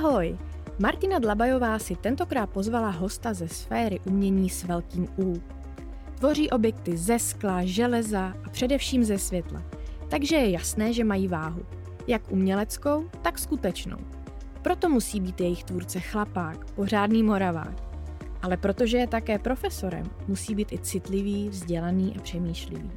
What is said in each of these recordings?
Ahoj! Martina Dlabajová si tentokrát pozvala hosta ze sféry umění s velkým U. Tvoří objekty ze skla, železa a především ze světla, takže je jasné, že mají váhu. Jak uměleckou, tak skutečnou. Proto musí být jejich tvůrce chlapák, pořádný moravák. Ale protože je také profesorem, musí být i citlivý, vzdělaný a přemýšlivý.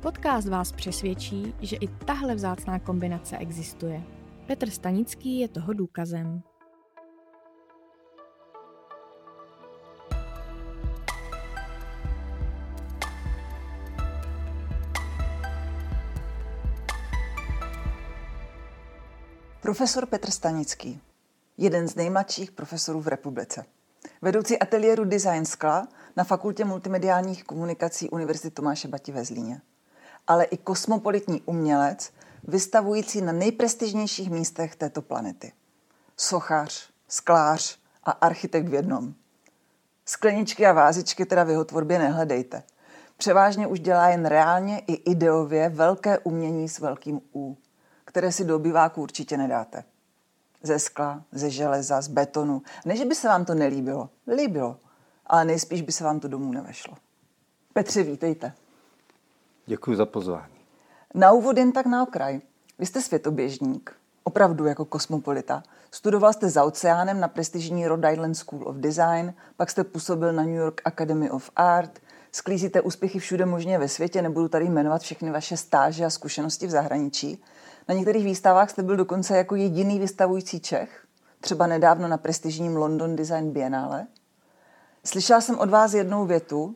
Podcast vás přesvědčí, že i tahle vzácná kombinace existuje. Petr Stanický je toho důkazem. Profesor Petr Stanický, jeden z nejmladších profesorů v republice. Vedoucí ateliéru Design Skla na Fakultě multimediálních komunikací Univerzity Tomáše Bati ve Zlíně. Ale i kosmopolitní umělec, vystavující na nejprestižnějších místech této planety. Sochař, sklář a architekt v jednom. Skleničky a vázičky teda v jeho tvorbě nehledejte. Převážně už dělá jen reálně i ideově velké umění s velkým U které si do obyváku určitě nedáte. Ze skla, ze železa, z betonu. Ne, že by se vám to nelíbilo. Líbilo. Ale nejspíš by se vám to domů nevešlo. Petře, vítejte. Děkuji za pozvání. Na úvod jen tak na okraj. Vy jste světoběžník, opravdu jako kosmopolita. Studoval jste za oceánem na prestižní Rhode Island School of Design, pak jste působil na New York Academy of Art, sklízíte úspěchy všude možně ve světě, nebudu tady jmenovat všechny vaše stáže a zkušenosti v zahraničí. Na některých výstavách jste byl dokonce jako jediný vystavující Čech, třeba nedávno na prestižním London Design Biennale. Slyšela jsem od vás jednou větu,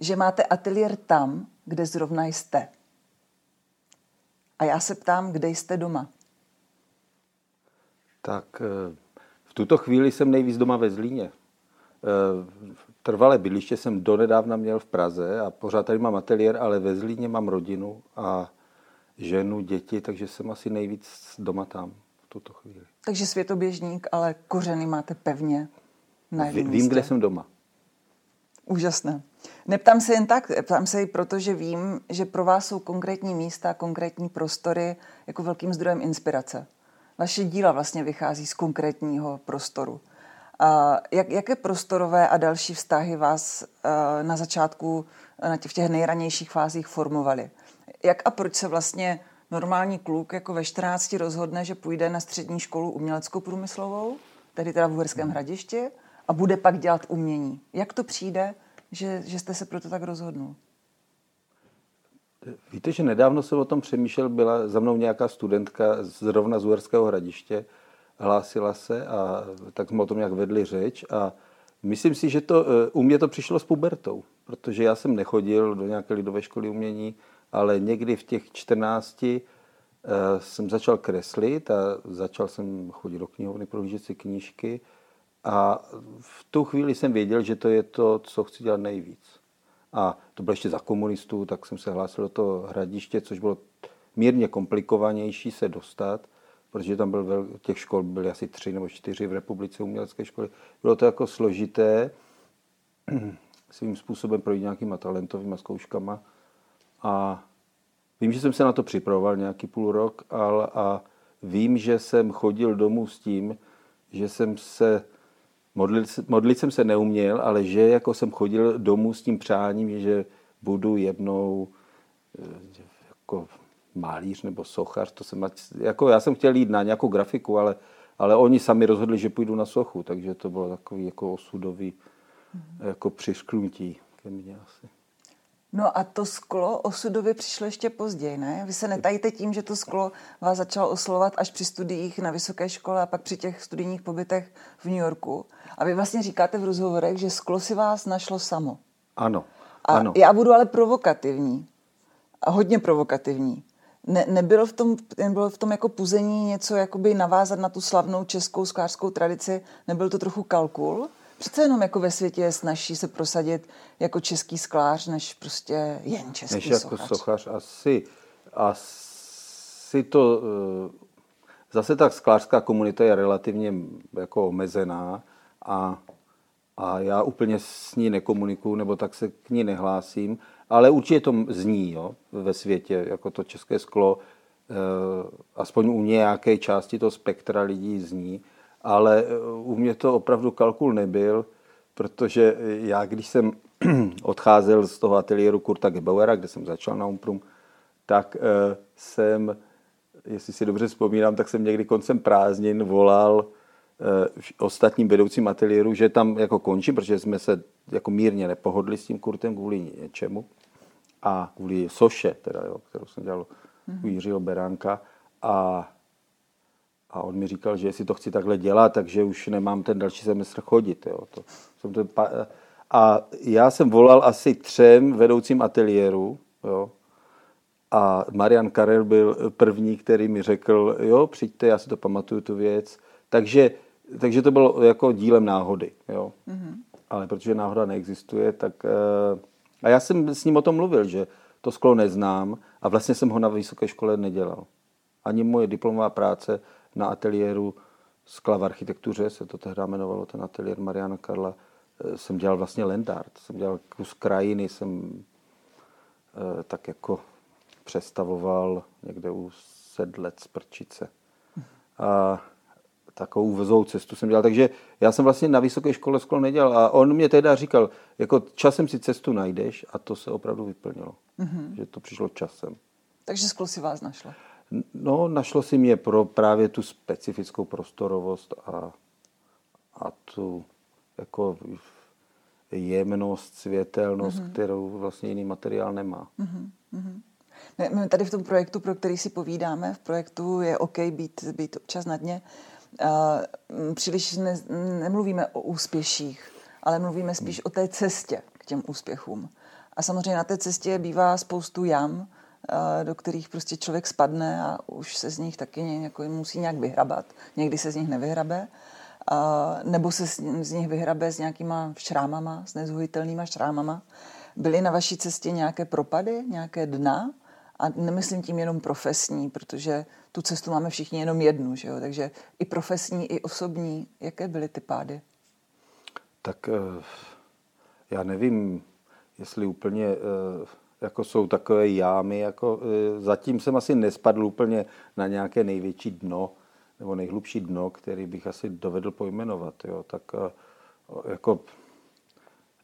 že máte ateliér tam, kde zrovna jste. A já se ptám, kde jste doma? Tak eh, v tuto chvíli jsem nejvíc doma ve Zlíně. Eh, trvalé bydliště jsem donedávna měl v Praze a pořád tady mám ateliér, ale ve Zlíně mám rodinu a ženu, děti, takže jsem asi nejvíc doma tam v tuto chvíli. Takže světoběžník, ale kořeny máte pevně na jednom Vím, místě. kde jsem doma. Úžasné. Neptám se jen tak, ptám se i proto, že vím, že pro vás jsou konkrétní místa, konkrétní prostory jako velkým zdrojem inspirace. Vaše díla vlastně vychází z konkrétního prostoru. A jak, jaké prostorové a další vztahy vás eh, na začátku, na těch, v těch nejranějších fázích formovaly? jak a proč se vlastně normální kluk jako ve 14 rozhodne, že půjde na střední školu uměleckou průmyslovou, tedy teda v Uherském hmm. hradišti, a bude pak dělat umění. Jak to přijde, že, že jste se proto tak rozhodnul? Víte, že nedávno jsem o tom přemýšlel, byla za mnou nějaká studentka zrovna z Uherského hradiště, hlásila se a tak jsme o tom nějak vedli řeč a myslím si, že to, eh, u mě to přišlo s pubertou, protože já jsem nechodil do nějaké lidové školy umění, ale někdy v těch 14 uh, eh, jsem začal kreslit a začal jsem chodit do knihovny, prohlížet si knížky a v tu chvíli jsem věděl, že to je to, co chci dělat nejvíc. A to bylo ještě za komunistů, tak jsem se hlásil do toho hradiště, což bylo mírně komplikovanější se dostat, protože tam byl vel, těch škol byly asi tři nebo čtyři v republice umělecké školy. Bylo to jako složité svým způsobem projít nějakýma talentovými zkouškama. A vím, že jsem se na to připravoval nějaký půl rok, ale a vím, že jsem chodil domů s tím, že jsem se modlit, modlit jsem se neuměl, ale že jako jsem chodil domů s tím přáním, že budu jednou eh, jako malíř nebo sochař, to jsem, jako já jsem chtěl jít na nějakou grafiku, ale, ale oni sami rozhodli, že půjdu na sochu, takže to bylo takový jako osudový mm. jako přišknutí ke mně asi. No a to sklo osudově přišlo ještě později, ne? Vy se netajíte tím, že to sklo vás začalo oslovovat až při studiích na vysoké škole a pak při těch studijních pobytech v New Yorku. A vy vlastně říkáte v rozhovorech, že sklo si vás našlo samo. Ano. A ano. já budu ale provokativní. A hodně provokativní. Ne, nebylo, v tom, nebylo v tom jako puzení něco jakoby navázat na tu slavnou českou sklářskou tradici? Nebyl to trochu kalkul? Přece jenom jako ve světě je snažší se prosadit jako český sklář, než prostě jen český než jako sochař. sochař. Asi, asi to... Eh, zase tak sklářská komunita je relativně jako omezená a, a já úplně s ní nekomunikuju, nebo tak se k ní nehlásím, ale určitě to zní jo, ve světě, jako to české sklo, eh, aspoň u nějaké části toho spektra lidí zní. Ale u mě to opravdu kalkul nebyl, protože já, když jsem odcházel z toho ateliéru Kurta Gebauera, kde jsem začal na Umprum, tak jsem, jestli si dobře vzpomínám, tak jsem někdy koncem prázdnin volal ostatním vedoucím ateliéru, že tam jako končím, protože jsme se jako mírně nepohodli s tím Kurtem kvůli něčemu a kvůli Soše, teda, jo, kterou jsem dělal u Jiřího Beránka. A, a on mi říkal, že jestli to chci takhle dělat, takže už nemám ten další semestr chodit. Jo. To, jsem to, a já jsem volal asi třem vedoucím ateliéru, jo, a Marian Karel byl první, který mi řekl, jo, přijďte, já si to pamatuju, tu věc. Takže, takže to bylo jako dílem náhody. Jo. Mm-hmm. Ale protože náhoda neexistuje, tak... Uh, a já jsem s ním o tom mluvil, že to sklo neznám a vlastně jsem ho na vysoké škole nedělal. Ani moje diplomová práce na ateliéru skla v architektuře, se to tehdy jmenovalo, ten ateliér Mariana Karla, eh, jsem dělal vlastně landart, jsem dělal kus krajiny, jsem eh, tak jako přestavoval někde u sedlec Prčice. A takovou vezou cestu jsem dělal. Takže já jsem vlastně na vysoké škole sklo nedělal. A on mě teda říkal, jako časem si cestu najdeš a to se opravdu vyplnilo. Mm-hmm. Že to přišlo časem. Takže sklo si vás našlo? No, našlo si mě pro právě tu specifickou prostorovost a, a tu jako jemnost, světelnost, mm-hmm. kterou vlastně jiný materiál nemá. Mm-hmm. My tady v tom projektu, pro který si povídáme, v projektu je OK být, být občas na dně, uh, příliš ne, nemluvíme o úspěších, ale mluvíme spíš hmm. o té cestě k těm úspěchům. A samozřejmě na té cestě bývá spoustu jam, do kterých prostě člověk spadne a už se z nich taky jako musí nějak vyhrabat. Někdy se z nich nevyhrabe, nebo se z nich vyhrabe s nějakýma šrámama, s nezhojitelnýma šrámama. Byly na vaší cestě nějaké propady, nějaké dna? A nemyslím tím jenom profesní, protože tu cestu máme všichni jenom jednu, že jo? takže i profesní, i osobní. Jaké byly ty pády? Tak eh, já nevím, jestli úplně eh, jako jsou takové jámy, jako e, zatím jsem asi nespadl úplně na nějaké největší dno, nebo nejhlubší dno, který bych asi dovedl pojmenovat. Jo. Tak e, jako,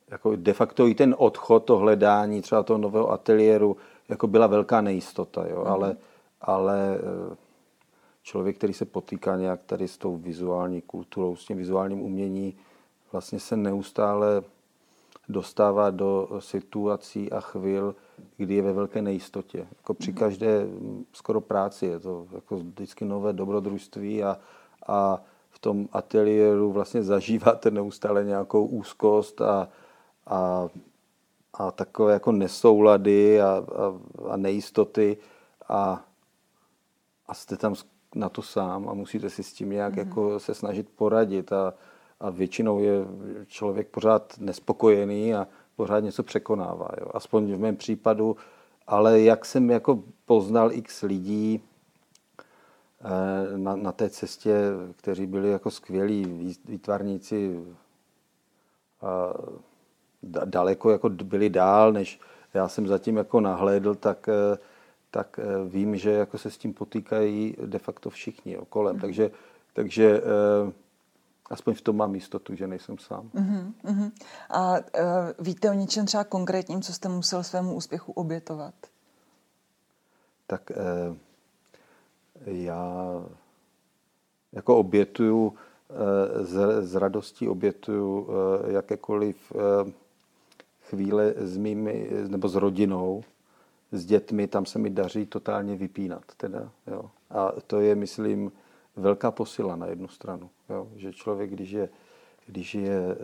jako de facto i ten odchod, to hledání třeba toho nového ateliéru, jako byla velká nejistota, jo. Mm. ale, ale e, člověk, který se potýká nějak tady s tou vizuální kulturou, s tím vizuálním umění, vlastně se neustále dostává do situací a chvil, kdy je ve velké nejistotě. Jako při mhm. každé skoro práci je to jako vždycky nové dobrodružství a, a v tom ateliéru vlastně zažíváte neustále nějakou úzkost a, a, a takové jako nesoulady a, a, a nejistoty a, a jste tam na to sám a musíte si s tím nějak mm-hmm. jako se snažit poradit a, a většinou je člověk pořád nespokojený a pořád něco překonává. Jo. Aspoň v mém případu, ale jak jsem jako poznal x lidí eh, na, na té cestě, kteří byli jako skvělí výtvarníci, a daleko jako byli dál, než já jsem zatím jako nahlédl, tak, eh, tak eh, vím, že jako se s tím potýkají de facto všichni kolem. Mm. Takže, takže aspoň v tom mám jistotu, že nejsem sám. Uh-huh, uh-huh. A uh, víte o něčem třeba konkrétním, co jste musel svému úspěchu obětovat? Tak uh, já jako obětuju, uh, z, z radostí obětuju uh, jakékoliv uh, chvíle s mými, nebo s rodinou, s dětmi, tam se mi daří totálně vypínat. Teda, jo. A to je, myslím, velká posila na jednu stranu. Jo? Že člověk, když je, když je e,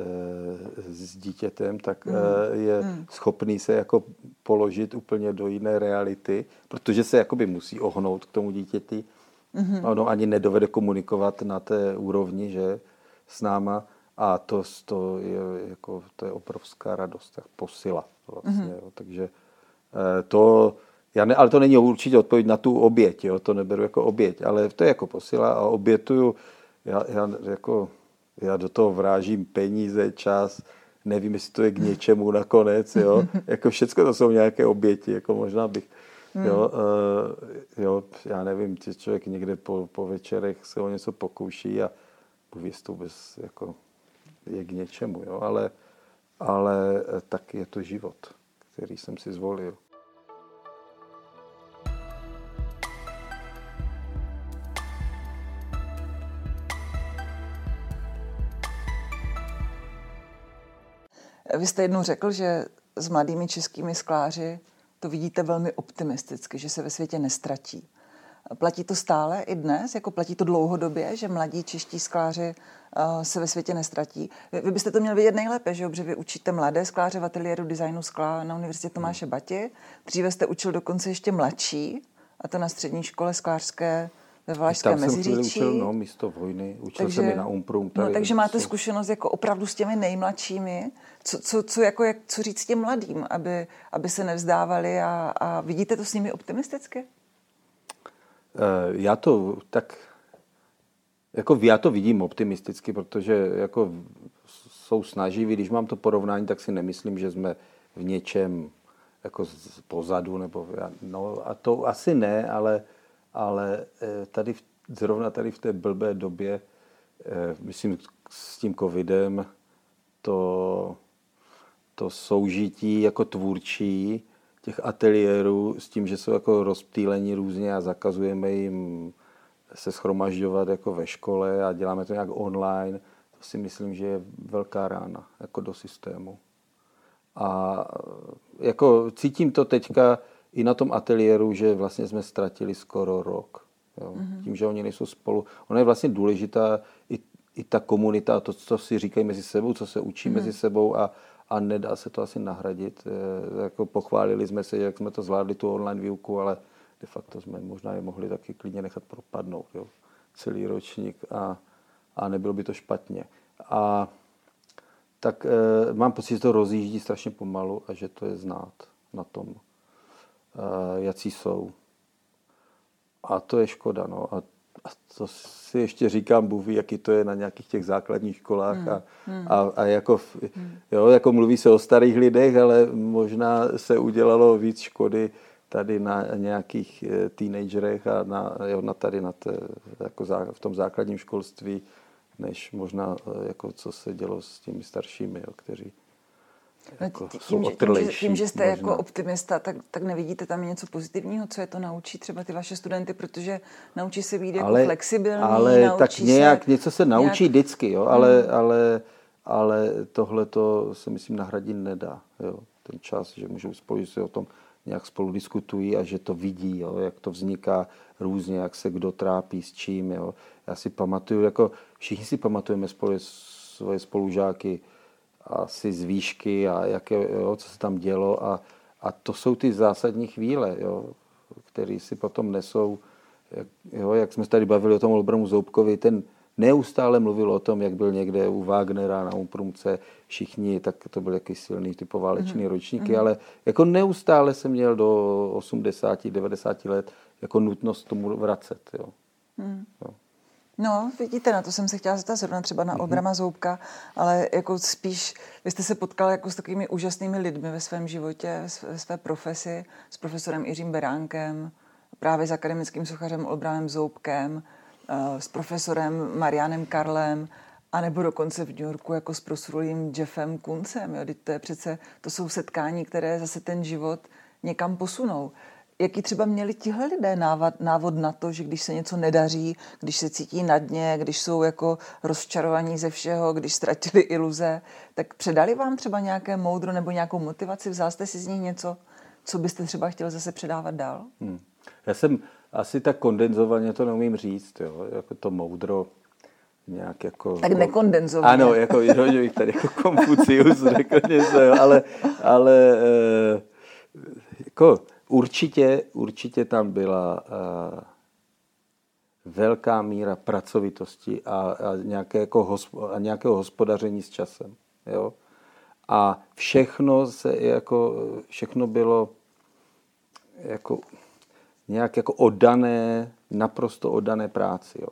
s dítětem, tak mm. e, je mm. schopný se jako položit úplně do jiné reality, protože se jakoby musí ohnout k tomu dítěti. Mm. Ono ani nedovede komunikovat na té úrovni, že s náma. A to, to, je, jako, to je obrovská radost, tak posila vlastně. Mm. Jo. Takže e, to já ne, ale to není určitě odpověď na tu oběť, jo, to neberu jako oběť, ale to je jako posila a obětuju, já, já, jako, já do toho vrážím peníze, čas, nevím, jestli to je k něčemu nakonec, jo, jako všechno to jsou nějaké oběti, jako možná bych, hmm. jo, uh, jo, já nevím, člověk někde po, po večerech se o něco pokouší a, Bůh to vůbec jako je k něčemu, jo? Ale, ale tak je to život, který jsem si zvolil. Vy jste jednou řekl, že s mladými českými skláři to vidíte velmi optimisticky, že se ve světě nestratí. Platí to stále i dnes, jako platí to dlouhodobě, že mladí čeští skláři uh, se ve světě nestratí. Vy, vy byste to měl vědět nejlépe, že, že vy učíte mladé skláře v ateliéru designu skla na Univerzitě Tomáše Bati. Dříve jste učil dokonce ještě mladší, a to na střední škole sklářské ve Valašském Meziříčí. Učil, no, místo vojny. Učil takže, jsem i na Umprum. Tady, no, takže máte zkušenost jako opravdu s těmi nejmladšími. Co, co, co, jako, jak, co říct těm mladým, aby, aby se nevzdávali a, a vidíte to s nimi optimisticky? Uh, já to tak jako já to vidím optimisticky, protože jako jsou snaživí, když mám to porovnání, tak si nemyslím, že jsme v něčem jako pozadu, nebo já, no a to asi ne, ale ale eh, tady, zrovna tady v té blbé době, eh, myslím s tím covidem, to, to soužití jako tvůrčí těch ateliérů s tím, že jsou jako rozptýlení různě a zakazujeme jim se schromažďovat jako ve škole a děláme to nějak online, to si myslím, že je velká rána jako do systému. A jako cítím to teďka, i na tom ateliéru, že vlastně jsme ztratili skoro rok. Jo. Mm-hmm. Tím, že oni nejsou spolu. Ono je vlastně důležitá i, i ta komunita, to, co si říkají mezi sebou, co se učí mm-hmm. mezi sebou a, a nedá se to asi nahradit. E, jako pochválili jsme se, jak jsme to zvládli, tu online výuku, ale de facto jsme možná je mohli taky klidně nechat propadnout. Jo. Celý ročník a, a nebylo by to špatně. A tak e, mám pocit, že to rozjíždí strašně pomalu a že to je znát na tom jací jsou. A to je škoda. No. A, a to si ještě říkám, Bůh ví, jaký to je na nějakých těch základních školách. Hmm. A, hmm. a, a jako, hmm. jo, jako mluví se o starých lidech, ale možná se udělalo víc škody tady na nějakých eh, teenagerech a na, jo, na tady na té, jako zá, v tom základním školství, než možná eh, jako co se dělo s těmi staršími, jo, kteří jako tím, jsou tím, že, tím, že jste jako možná. jako optimista, tak, tak nevidíte tam něco pozitivního, co je to naučí třeba ty vaše studenty, protože naučí se být jako flexibilní, Ale tak nějak, se, něco se naučí nějak... vždycky, jo, ale, hmm. ale, ale tohle to se myslím nahradit nedá. Jo. Ten čas, že můžou spolu si o tom nějak spolu diskutují a že to vidí, jo, jak to vzniká různě, jak se kdo trápí s čím. Jo. Já si pamatuju, jako všichni si pamatujeme spolu svoje spolužáky, asi z výšky a jak, jo, co se tam dělo. A, a to jsou ty zásadní chvíle, jo, které si potom nesou, jak, jo, jak jsme se tady bavili o tom Olbramu Zoubkovi, ten neustále mluvil o tom, jak byl někde u Wagnera na Umprumce, všichni, tak to byl jaký silný typo válečný mm-hmm. ročníky, mm-hmm. ale jako neustále se měl do 80, 90 let jako nutnost tomu vracet. Jo. Mm. Jo. No, vidíte, na to jsem se chtěla zeptat zrovna třeba na mhm. Obrama Zoubka, ale jako spíš, vy jste se potkal jako s takovými úžasnými lidmi ve svém životě, ve své profesi, s profesorem Jiřím Beránkem, právě s akademickým suchařem Olbranem Zoubkem, eh, s profesorem Marianem Karlem, a nebo dokonce v New Yorku jako s prosrulým Jeffem Kuncem. Jo? To, je přece, to jsou setkání, které zase ten život někam posunou jaký třeba měli tihle lidé návod, návod na to, že když se něco nedaří, když se cítí na dně, když jsou jako rozčarovaní ze všeho, když ztratili iluze, tak předali vám třeba nějaké moudro nebo nějakou motivaci? Vzal jste si z nich něco, co byste třeba chtěl zase předávat dál? Hmm. Já jsem asi tak kondenzovaně to neumím říct, jo? jako to moudro nějak jako... Tak nekondenzovaně. Ano, jako že tady jako Konfucius řekl něco, jo, ale, ale e, jako Určitě, určitě tam byla uh, velká míra pracovitosti a, a, nějaké jako hospo, a nějakého hospodaření s časem. Jo? A všechno, se jako, všechno bylo jako nějak jako oddané, naprosto oddané práci. Jo?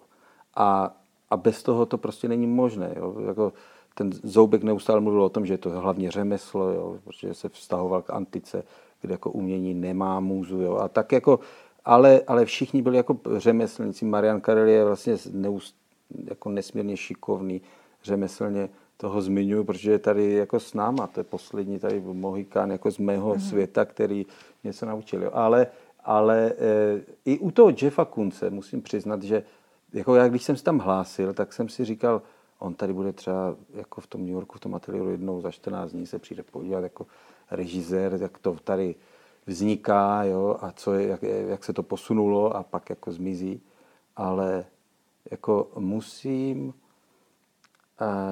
A, a bez toho to prostě není možné. Jo? Jako ten Zoubek neustále mluvil o tom, že je to hlavně řemeslo, jo? protože se vztahoval k antice, kde jako umění nemá můzu. Jo. A tak jako, ale, ale všichni byli jako řemeslníci. Marian Karel je vlastně neust, jako nesmírně šikovný, řemeslně toho zmiňuji, protože je tady jako s náma, to je poslední tady Mohikán jako z mého mm-hmm. světa, který mě se naučil. Jo. Ale, ale e, i u toho Jeffa Kunce musím přiznat, že jako já, když jsem se tam hlásil, tak jsem si říkal, on tady bude třeba jako v tom New Yorku, v tom ateliéru jednou za 14 dní se přijde podívat jako režisér, jak to tady vzniká jo, a co je, jak, jak se to posunulo a pak jako zmizí. Ale jako musím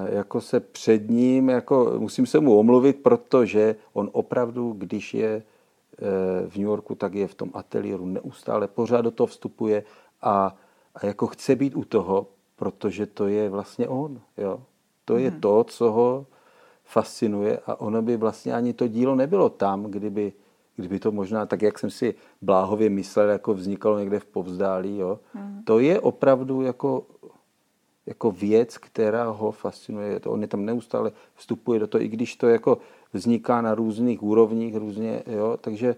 jako se před ním, jako musím se mu omluvit, protože on opravdu, když je e, v New Yorku, tak je v tom ateliéru neustále, pořád do toho vstupuje a, a jako chce být u toho, protože to je vlastně on. Jo? To je hmm. to, co ho fascinuje a ono by vlastně ani to dílo nebylo tam, kdyby, kdyby to možná, tak jak jsem si bláhově myslel, jako vznikalo někde v povzdálí. Jo? Hmm. To je opravdu jako jako věc, která ho fascinuje. To on je tam neustále vstupuje do toho, i když to jako vzniká na různých úrovních, různě, jo, takže,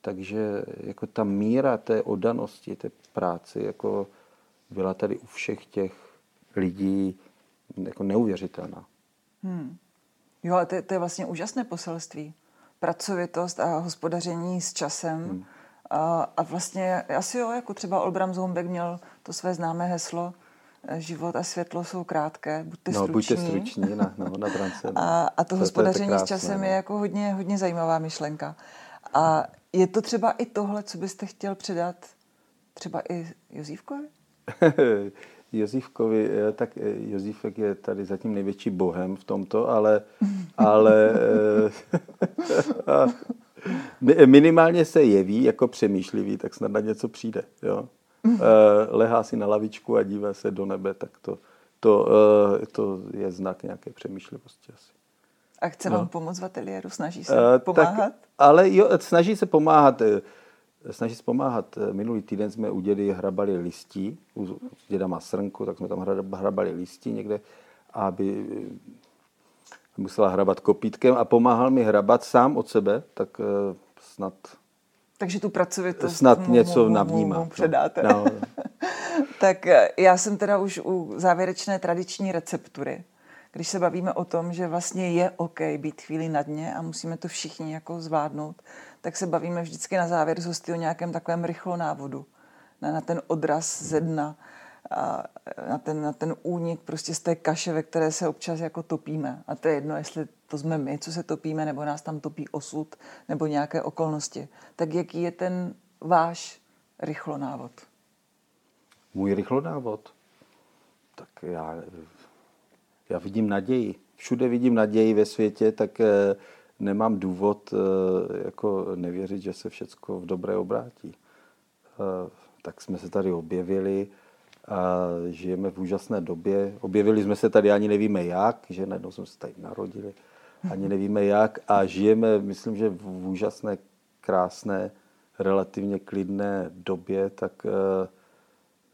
takže jako ta míra té oddanosti, té práci, jako byla tady u všech těch lidí jako neuvěřitelná. Hmm. Jo, ale to, to je vlastně úžasné poselství. Pracovitost a hospodaření s časem. Hmm. A, a vlastně asi jo, jako třeba Olbram Zombek měl to své známé heslo, život a světlo jsou krátké, buďte no, struční. buďte struční na, no, na brance. No. A, a to, to hospodaření to je s časem no. je jako hodně, hodně zajímavá myšlenka. A je to třeba i tohle, co byste chtěl předat třeba i Jozívkovi? Jozívkovi, tak eh, Jozífek je tady zatím největší bohem v tomto, ale, ale eh, minimálně se jeví jako přemýšlivý, tak snad na něco přijde. Jo? Eh, lehá si na lavičku a dívá se do nebe, tak to, to, eh, to je znak nějaké přemýšlivosti asi. A chce vám no. pomoct v ateliéru? Snaží se uh, pomáhat? Tak, ale jo, snaží se pomáhat. Snaží se pomáhat. Minulý týden jsme u dědy hrabali listí. U děda má srnku, tak jsme tam hrabali listí někde, aby musela hrabat kopítkem a pomáhal mi hrabat sám od sebe, tak snad takže tu pracovitost snad mu, něco navnímá. Mu, mu předáte. No. no. tak eh, já jsem teda už u závěrečné tradiční receptury. Když se bavíme o tom, že vlastně je OK být chvíli na dně a musíme to všichni jako zvládnout, tak se bavíme vždycky na závěr z hosty o nějakém takovém rychlonávodu. Na, na ten odraz ze dna a na ten, na ten únik prostě z té kaše, ve které se občas jako topíme. A to je jedno, jestli to jsme my, co se topíme, nebo nás tam topí osud, nebo nějaké okolnosti. Tak jaký je ten váš rychlonávod? Můj rychlonávod? Tak já, já vidím naději. Všude vidím naději ve světě, tak eh, nemám důvod eh, jako nevěřit, že se všechno v dobré obrátí. Eh, tak jsme se tady objevili, a žijeme v úžasné době. Objevili jsme se tady, ani nevíme jak, že najednou jsme se tady narodili, ani nevíme jak a žijeme, myslím, že v úžasné, krásné, relativně klidné době, tak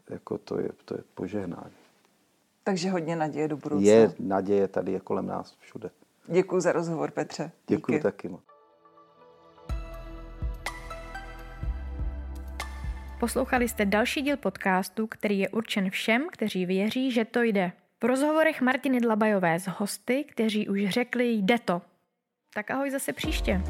jako to je, to je požehnání. Takže hodně naděje do budoucna. Je naděje tady je kolem nás všude. Děkuji za rozhovor, Petře. Děkuji taky moc. Poslouchali jste další díl podcastu, který je určen všem, kteří věří, že to jde. V rozhovorech Martiny Dlabajové s hosty, kteří už řekli jde to. Tak ahoj zase příště.